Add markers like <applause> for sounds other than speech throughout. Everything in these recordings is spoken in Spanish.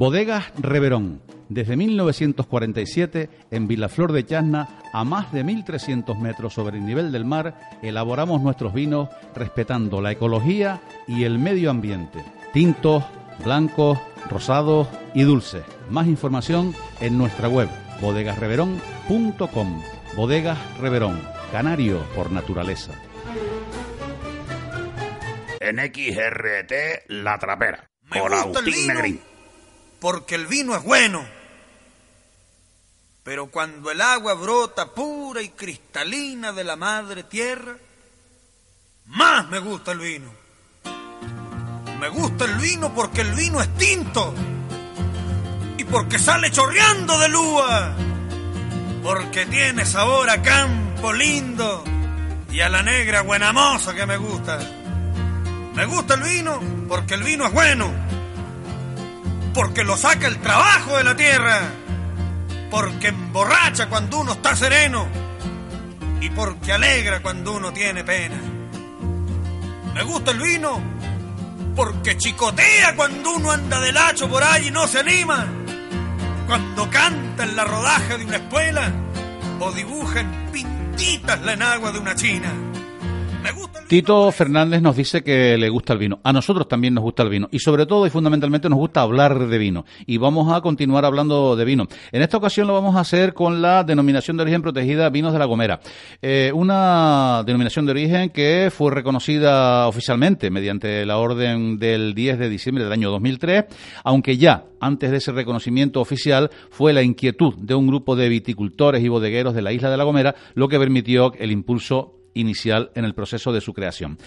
Bodegas Reverón. Desde 1947, en Vilaflor de Chasna, a más de 1.300 metros sobre el nivel del mar, elaboramos nuestros vinos respetando la ecología y el medio ambiente. Tintos, blancos, rosados y dulces. Más información en nuestra web bodegasreverón.com. Bodegas Reverón, canario por naturaleza. En XRT, La Trapera. Me el Agustín Negrín. Porque el vino es bueno. Pero cuando el agua brota pura y cristalina de la madre tierra, más me gusta el vino. Me gusta el vino porque el vino es tinto y porque sale chorreando de lúa, porque tiene sabor a campo lindo y a la negra buena moza que me gusta. Me gusta el vino porque el vino es bueno porque lo saca el trabajo de la tierra, porque emborracha cuando uno está sereno y porque alegra cuando uno tiene pena. Me gusta el vino porque chicotea cuando uno anda del hacho por ahí y no se anima, cuando canta en la rodaja de una espuela o dibuja en pintitas la enagua de una china. Tito Fernández nos dice que le gusta el vino. A nosotros también nos gusta el vino. Y sobre todo y fundamentalmente nos gusta hablar de vino. Y vamos a continuar hablando de vino. En esta ocasión lo vamos a hacer con la denominación de origen protegida Vinos de la Gomera. Eh, una denominación de origen que fue reconocida oficialmente mediante la orden del 10 de diciembre del año 2003, aunque ya antes de ese reconocimiento oficial fue la inquietud de un grupo de viticultores y bodegueros de la isla de la Gomera lo que permitió el impulso inicial en el proceso de su creación.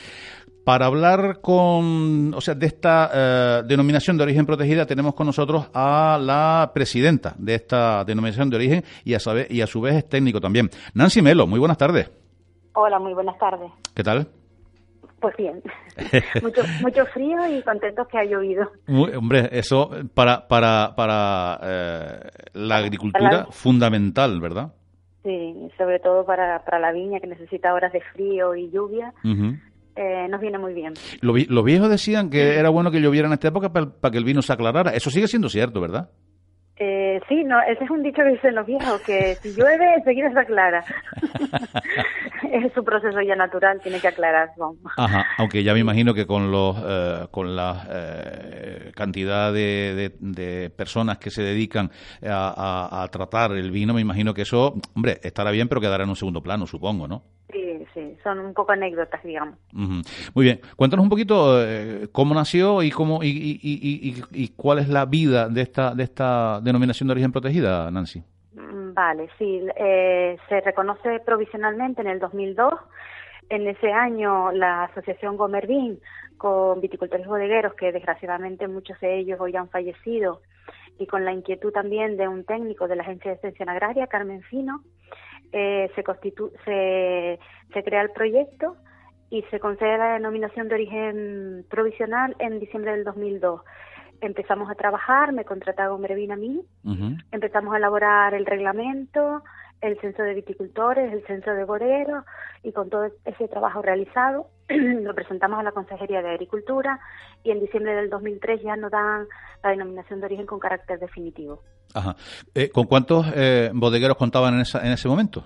Para hablar con, o sea, de esta eh, denominación de origen protegida tenemos con nosotros a la presidenta de esta denominación de origen y a, sabe- y a su vez es técnico también. Nancy Melo, muy buenas tardes. Hola, muy buenas tardes. ¿Qué tal? Pues bien, <laughs> mucho, mucho frío y contentos que ha llovido. Muy- hombre, eso para, para, para eh, la agricultura Para la- fundamental, ¿verdad? Sí, sobre todo para, para la viña que necesita horas de frío y lluvia, eh, nos viene muy bien. Lo vi- los viejos decían que era bueno que lloviera en esta época para que el vino se aclarara. Eso sigue siendo cierto, ¿verdad? Eh, sí, no, ese es un dicho que dicen los viejos, que si llueve enseguida se aclara. <laughs> es su proceso ya natural, tiene que aclarar. vamos. Ajá, aunque ya me imagino que con los eh, con la eh, cantidad de, de- de personas que se dedican a, a- a tratar el vino, me imagino que eso, hombre, estará bien, pero quedará en un segundo plano, supongo, ¿no? Sí, sí, son un poco anécdotas, digamos. Muy bien, cuéntanos un poquito eh, cómo nació y cómo y, y- y- y- y cuál es la vida de esta de esta denominación de origen protegida, Nancy. Mm, Vale, sí, eh, se reconoce provisionalmente en el 2002. En ese año la asociación Gomervin con viticultores bodegueros, que desgraciadamente muchos de ellos hoy han fallecido, y con la inquietud también de un técnico de la Agencia de Extensión Agraria, Carmen Fino, eh, se, constitu- se, se crea el proyecto y se concede la denominación de origen provisional en diciembre del 2002. Empezamos a trabajar, me contrataba Gomervin a mí, empezamos a elaborar el reglamento, el censo de viticultores, el censo de boderos y con todo ese trabajo realizado <clears throat> lo presentamos a la Consejería de Agricultura y en diciembre del 2003 ya nos dan la denominación de origen con carácter definitivo. Ajá. Eh, ¿Con cuántos eh, bodegueros contaban en, esa, en ese momento?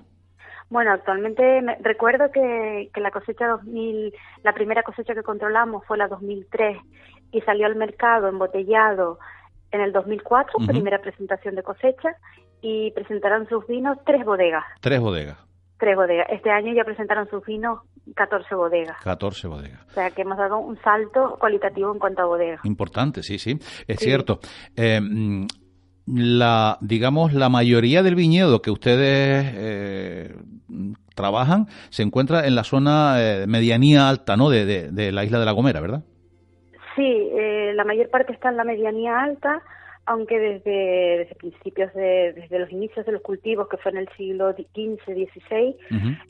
Bueno, actualmente me- recuerdo que, que la cosecha 2000, la primera cosecha que controlamos fue la 2003 y salió al mercado embotellado en el 2004, Ujú. primera presentación de cosecha, y presentaron sus vinos tres bodegas. Tres bodegas, Tres bodegas. Este año ya presentaron sus vinos 14 bodegas. 14 bodegas. O sea que hemos dado un salto cualitativo en cuanto a bodegas. Importante, sí, sí, es Sí. cierto. Eh, la, digamos, la mayoría del viñedo que ustedes eh, trabajan se encuentra en la zona eh, medianía alta, ¿no? De, de- de la isla de La Gomera, ¿verdad? Sí, eh, la mayor parte está en la medianía alta, aunque desde, desde principios de, desde los inicios de los cultivos, que fue en el siglo XV, XVI,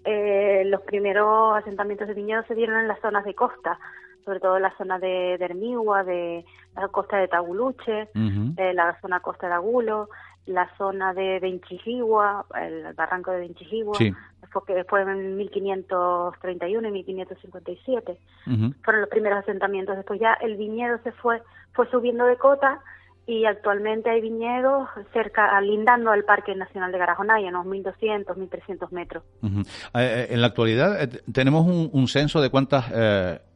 eh, los primeros asentamientos de viñedos se dieron en las zonas de costa, sobre todo en la zona de, de Hermigua, de la costa de Taguluche, eh, la zona costa de Agulo, la zona de Benchijigua, el barranco de Benchijigua, que fue en 1531 y 1557. Fueron los primeros asentamientos. Después ya el viñedo se fue, fue subiendo de cota y actualmente hay viñedos cerca, lindando al Parque Nacional de Garajonay, a unos 1.200, 1.300 metros. Eh, eh, en la actualidad eh, tenemos un, censo de cuántas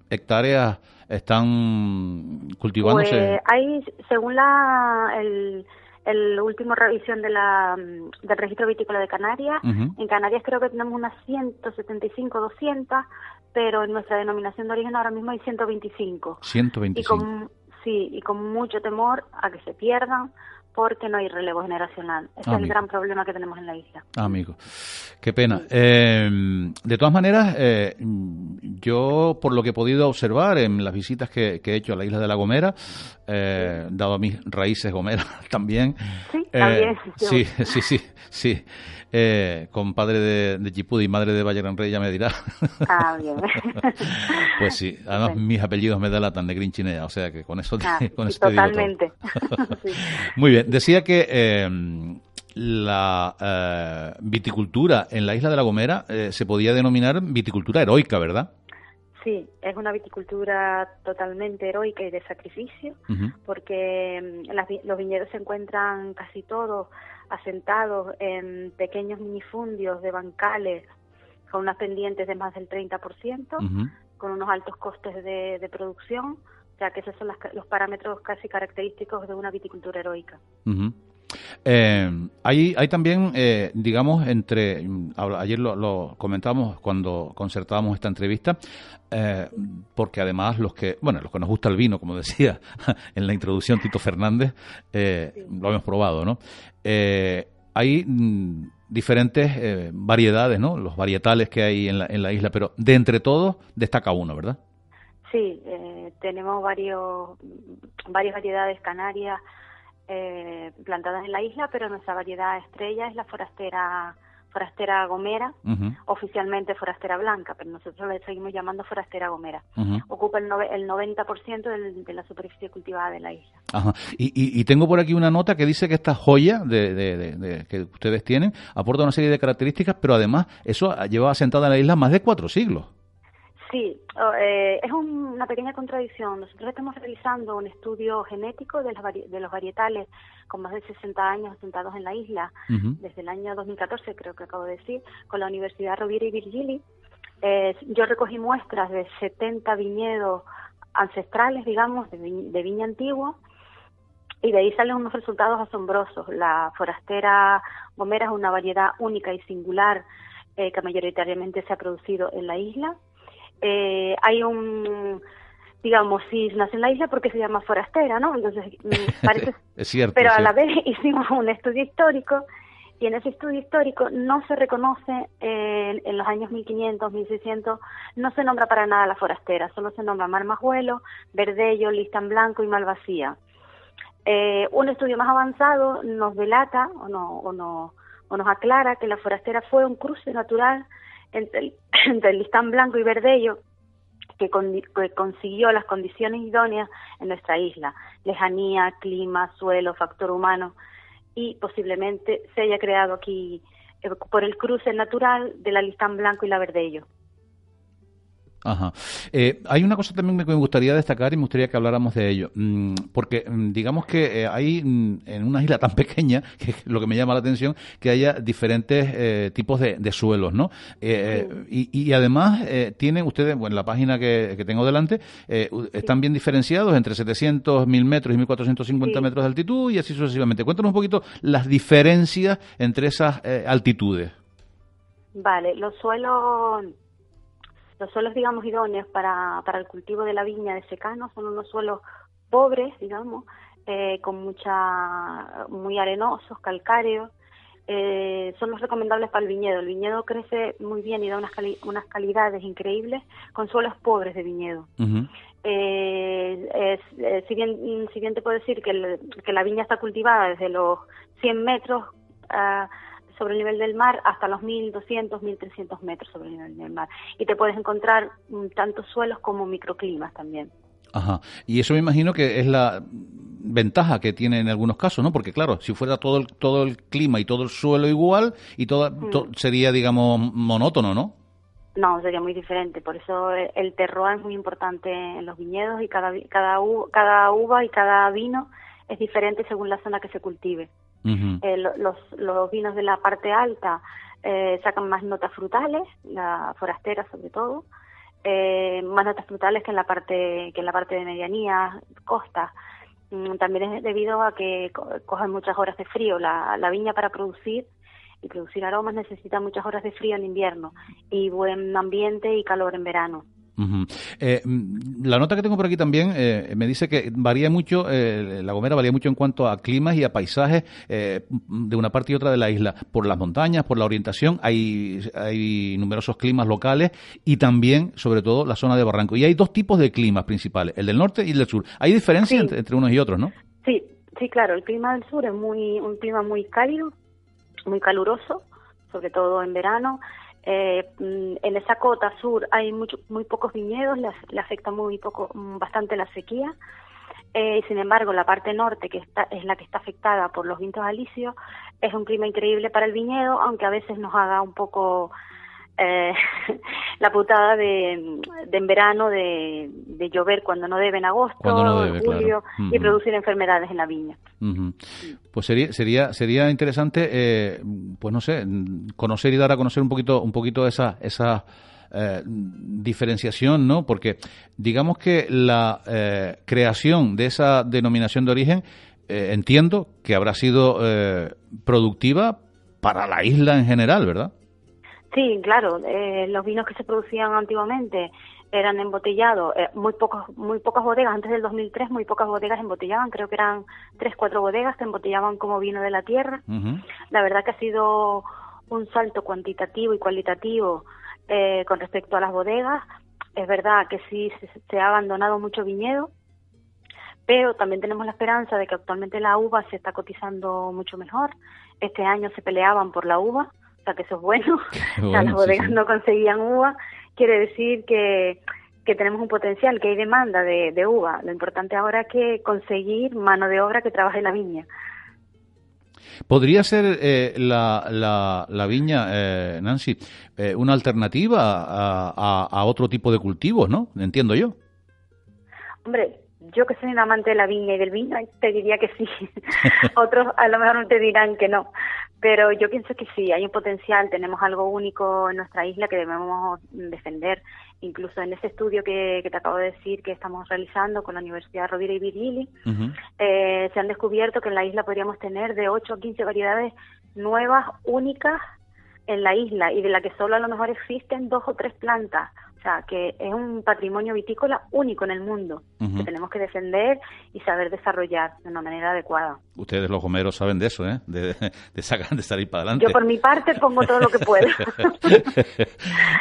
hectáreas están cultivándose. Pues hay, según la, el, el último revisión de la, del registro vitícola de Canarias. En Canarias creo que tenemos unas 175, 200, pero en nuestra denominación de origen ahora mismo hay 125. 125. Y con, sí, y con mucho temor a que se pierdan porque no hay relevo generacional. Ese es el gran problema que tenemos en la isla. Amigo, qué pena. Eh, de todas maneras, eh, yo, por lo que he podido observar en las visitas que, he hecho a la isla de La Gomera, eh, dado a mis raíces gomeras <laughs> también. Sí, también. Sí, sí, sí, sí. Eh, con padre de, de y madre de Valle Gran Rey, ya me dirá. Ah, bien. <laughs> pues sí, además mis apellidos me delatan de Grinchinea, o sea que con eso, ah, con eso Totalmente. <laughs> Muy bien, decía que eh, la eh, viticultura en la isla de La Gomera se podía denominar viticultura heroica, ¿verdad? Sí, es una viticultura totalmente heroica y de sacrificio, porque mm, los viñedos se encuentran casi todos asentados en pequeños minifundios de bancales con unas pendientes de más del 30%, con unos altos costes de, producción, sea que esos son los parámetros casi característicos de una viticultura heroica. Eh, hay, hay también, eh, digamos, entre, ayer lo, lo comentábamos cuando concertábamos esta entrevista, eh, porque además los que, bueno, los que nos gusta el vino, como <laughs> decía en la introducción Tito Fernández, eh, lo hemos probado, ¿no? Eh, hay mm, diferentes variedades, ¿no? Los varietales que hay en la, en la isla, pero de entre todos destaca uno, ¿verdad? Sí, tenemos varios, varias variedades canarias eh, plantadas en la isla, pero nuestra variedad estrella es la forastera forastera gomera, oficialmente forastera blanca, pero nosotros le seguimos llamando forastera gomera. Ocupa el, el 90% de la superficie cultivada de la isla. Y, tengo por aquí una nota que dice que esta joya de, que ustedes tienen aporta una serie de características, pero además eso lleva asentada en la isla más de cuatro siglos. Sí, eh, es una pequeña contradicción. Nosotros estamos realizando un estudio genético de, de los varietales con más de 60 años asentados en la isla, desde el año 2014, creo que acabo de decir, con la Universidad Rovira y Virgili. Eh, yo recogí muestras de 70 viñedos ancestrales, digamos, de, viña antigua, y de ahí salen unos resultados asombrosos. La forastera gomera es una variedad única y singular eh, que mayoritariamente se ha producido en la isla eh, hay un digamos, si nace en la isla porque se llama forastera, ¿no? Entonces, mm, <laughs> parece... es cierto. Pero a la vez <laughs> hicimos un estudio histórico y en ese estudio histórico no se reconoce eh, en los años 1500, 1600, no se nombra para nada la forastera, solo se nombra Marmajuelo, Verdello, Listán Blanco y Malvasía. Eh, un estudio más avanzado nos delata o, no, o, no, o nos aclara que la forastera fue un cruce natural entre el, <clears throat> entre listán blanco y verdello que, consiguió las condiciones idóneas en nuestra isla, lejanía, clima, suelo, factor humano, y posiblemente se haya creado aquí eh, por el cruce natural de la listán blanco y la verdello. Ajá. Eh, hay una cosa también que me gustaría destacar y me gustaría que habláramos de ello, mm, porque mm, digamos que eh, hay mm, en una isla tan <laughs> pequeña, que es lo que me llama la atención, que haya diferentes eh, tipos de, suelos, ¿no? y, además tienen ustedes, bueno, en la página que, tengo delante, están bien diferenciados entre 700, 1000 metros y 1450 metros de altitud y así sucesivamente. Cuéntanos un poquito las diferencias entre esas altitudes. Vale, los suelos los suelos, digamos, idóneos para, para el cultivo de la viña de secano son unos suelos pobres, digamos, eh, con mucha, muy arenosos, calcáreos, eh, son los recomendables para el viñedo. El viñedo crece muy bien y da unas, unas calidades increíbles con suelos pobres de viñedo. Eh, si, bien, si bien te puedo decir que, que la viña está cultivada desde los 100 metros uh, sobre el nivel del mar hasta los 1200, 1300 metros sobre el nivel del mar. Y te puedes encontrar mm, tanto suelos como microclimas también. Ajá. Y eso me imagino que es la ventaja que tiene en algunos casos, ¿no? Porque claro, si fuera todo el, todo el clima y todo el suelo igual, y todo, mm. sería, digamos, monótono, ¿no? No, sería muy diferente. Por eso el terroir es muy importante en los viñedos y cada, cada, cada uva y cada vino es diferente según la zona que se cultive. Eh, los, los, vinos de la parte alta eh, sacan más notas frutales, la forastera sobre todo, eh, más notas frutales que en la parte que en la parte de medianía, costa. Mm, también es debido a que cogen muchas horas de frío. La, la viña para producir y producir aromas necesita muchas horas de frío en invierno y buen ambiente y calor en verano. Eh, mm, la nota que tengo por aquí también eh, me dice que varía mucho, eh, La Gomera varía mucho en cuanto a climas y a paisajes de una parte y otra de la isla, por las montañas, por la orientación, hay, hay numerosos climas locales y también, sobre todo, la zona de Barranco. Y hay dos tipos de climas principales, el del norte y el del sur. Hay diferencias entre, unos y otros, ¿no? Sí, sí, claro, el clima del sur es muy un clima muy cálido, muy caluroso, sobre todo en verano. Eh, mm, en esa cota sur hay mucho, muy pocos viñedos, le, afecta muy poco, mm, bastante la sequía. Eh, sin embargo, la parte norte, que está, es la que está afectada por los vientos alisios, es un clima increíble para el viñedo, aunque a veces nos haga un poco eh, <laughs> la putada de, en verano de, llover cuando no debe en agosto, julio, y producir enfermedades en la viña. Pues sería sería sería interesante, eh, pues no sé, conocer y dar a conocer un poquito un poquito esa esa eh, diferenciación, ¿no? Porque digamos que la creación de esa denominación de origen entiendo que habrá sido productiva para la isla en general, ¿verdad? Sí, claro. Eh, los vinos que se producían antiguamente eran embotellados, eh, muy pocos, muy pocas bodegas. Antes del 2003, muy pocas bodegas embotellaban. Creo que eran tres, cuatro bodegas que embotellaban como vino de la tierra. La verdad que ha sido un salto cuantitativo y cualitativo eh, con respecto a las bodegas. Es verdad que sí se, ha abandonado mucho viñedo, pero también tenemos la esperanza de que actualmente la uva se está cotizando mucho mejor. Este año se peleaban por la uva sea que eso es bueno, <laughs> las bodegas no conseguían uva, quiere decir que, que tenemos un potencial, que hay demanda de, de uva. Lo importante ahora es que conseguir mano de obra que trabaje la viña. ¿Podría ser eh, la, la, la, viña, eh, Nancy, eh, una alternativa a, a, otro tipo de cultivos, no? Entiendo yo. Hombre, yo que soy un amante de la viña y del vino, te diría que sí. <laughs> <laughs> Otros a lo mejor no te dirán que no. Pero yo pienso que sí, hay un potencial, tenemos algo único en nuestra isla que debemos defender. Incluso en ese estudio que, te acabo de decir que estamos realizando con la Universidad Rovira y Virgili, eh, se han descubierto que en la isla podríamos tener de 8 a 15 variedades nuevas, únicas en la isla y de la que solo a lo mejor existen dos o tres plantas. O sea, que es un patrimonio vitícola único en el mundo, que tenemos que defender y saber desarrollar de una manera adecuada. Ustedes, los gomeros, saben de eso, ¿eh? De, de, sacar, de salir para adelante. Yo, por mi parte, pongo todo lo que puedo. <laughs>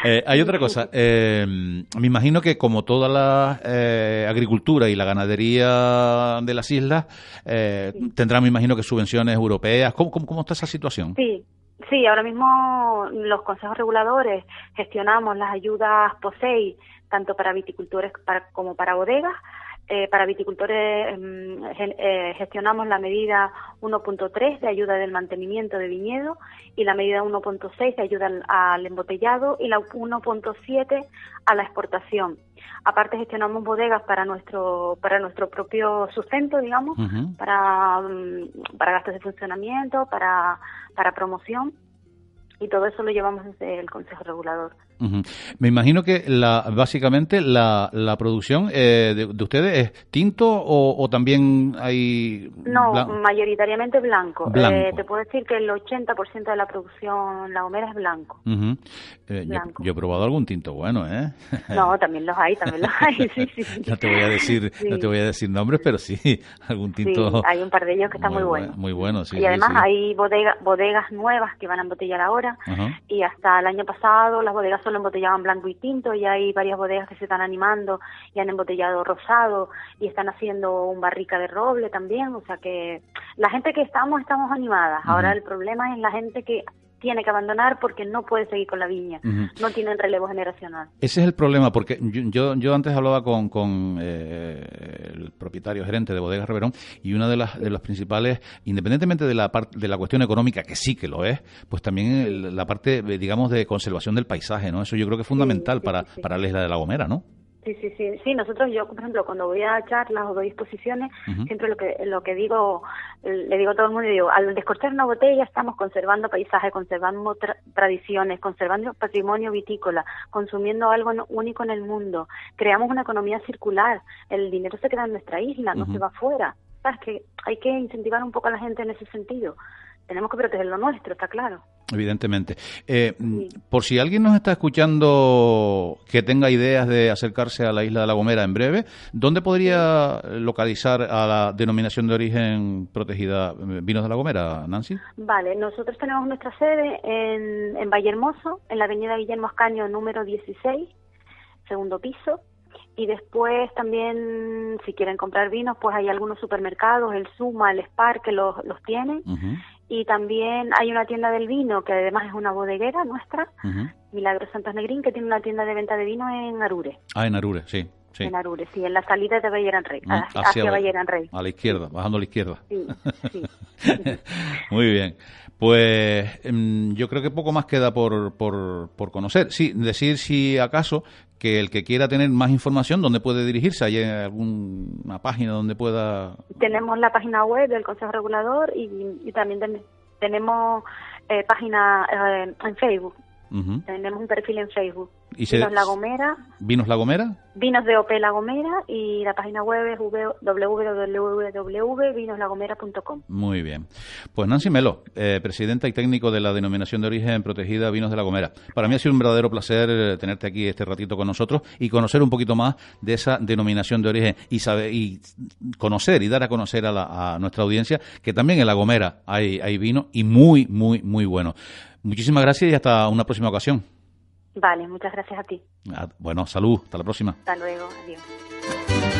Eh, hay otra cosa. Eh, me imagino que, como toda la eh, agricultura y la ganadería de las islas, tendrán, me imagino, que subvenciones europeas. ¿Cómo, cómo, cómo está esa situación? Sí, Sí, ahora mismo los consejos reguladores gestionamos las ayudas POSEI tanto para viticultores como para bodegas. Eh, para viticultores em, eh, gestionamos la medida 1.3 de ayuda del mantenimiento de viñedo y la medida 1.6 de ayuda al, embotellado y la 1.7 a la exportación. Aparte gestionamos bodegas para nuestro para nuestro propio sustento, digamos, para, mm, para gastos de funcionamiento, para, para promoción y todo eso lo llevamos desde el Consejo Regulador. Me imagino que la, básicamente la, la producción eh, de, ustedes es tinto o, también hay... No, mayoritariamente blanco. Eh, te puedo decir que el 80% de la producción La Gomera es blanco. Eh, yo, he probado algún tinto bueno, ¿eh? <laughs> No, también los hay, también los hay, sí, sí. no te voy a decir, <laughs> no te voy a decir nombres, pero sí, <laughs> algún tinto... hay un par de ellos que están muy, buenos. Muy buenos, sí. Y además hay bodega, bodegas nuevas que van a embotellar ahora y hasta el año pasado las bodegas solo embotellaban blanco y tinto y hay varias bodegas que se están animando y han embotellado rosado y están haciendo un barrica de roble también, o sea que la gente que estamos estamos animadas. Ahora el problema es la gente que tiene que abandonar porque no puede seguir con la viña, no tienen relevo generacional. Ese es el problema, porque yo, yo antes hablaba con, con eh, el propietario gerente de Bodegas Reverón y una de las, de las principales, independientemente de la, de la cuestión económica, que sí que lo es, pues también la parte, digamos, de conservación del paisaje, ¿no? Eso yo creo que es fundamental para, para la isla de La Gomera, ¿no? Sí, sí, sí, sí. Nosotros, yo, por ejemplo, cuando voy a charlas o doy exposiciones, siempre lo que lo que digo, le digo a todo el mundo, digo, al descorchar una botella estamos conservando paisaje, conservando tradiciones, conservando patrimonio vitícola, consumiendo algo único en el mundo, creamos una economía circular, el dinero se queda en nuestra isla, no se va afuera. ¿Sabes? Que hay que incentivar un poco a la gente en ese sentido tenemos que proteger lo nuestro, está claro. Evidentemente. Eh, por si alguien nos está escuchando que tenga ideas de acercarse a la isla de La Gomera en breve, ¿dónde podría localizar a la denominación de origen protegida eh, Vinos de La Gomera, Nancy? Vale, nosotros tenemos nuestra sede en, en Vallehermoso, en la avenida Guillermo Ascaño, número 16, segundo piso. Y después también, si quieren comprar vinos, pues hay algunos supermercados, el Suma, el Spar, que los, los tienen y también hay una tienda del vino que además es una bodeguera nuestra, Milagro Santos Negrín, que tiene una tienda de venta de vino en Arure. Ah, en Arure, sí. Sí. En Arure, sí, en la salida de Balleran Rey, mm, hacia, hacia Rey. A la izquierda, bajando a la izquierda. Sí, sí. <laughs> Muy bien. Pues em, yo creo que poco más queda por, por, por, conocer. Sí, decir si acaso que el que quiera tener más información, ¿dónde puede dirigirse? ¿Hay alguna página donde pueda...? Tenemos la página web del Consejo Regulador y, también tenemos eh, página eh, en Facebook. Tenemos un perfil en Facebook. Vinos La Gomera. ¿Vinos La Gomera? Vinos de OP La Gomera y la página web es www.vinoslagomera.com. Muy bien. Pues Nancy Melo, eh, presidenta y técnico de la denominación de origen protegida Vinos de La Gomera. Para mí ha sido un verdadero placer eh, tenerte aquí este ratito con nosotros y conocer un poquito más de esa denominación de origen y saber y conocer y dar a conocer a, a nuestra audiencia que también en La Gomera hay, hay vino y muy, muy, muy bueno. Muchísimas gracias y hasta una próxima ocasión. Vale, muchas gracias a ti. Ah, bueno, salud, hasta la próxima. Hasta luego, adiós.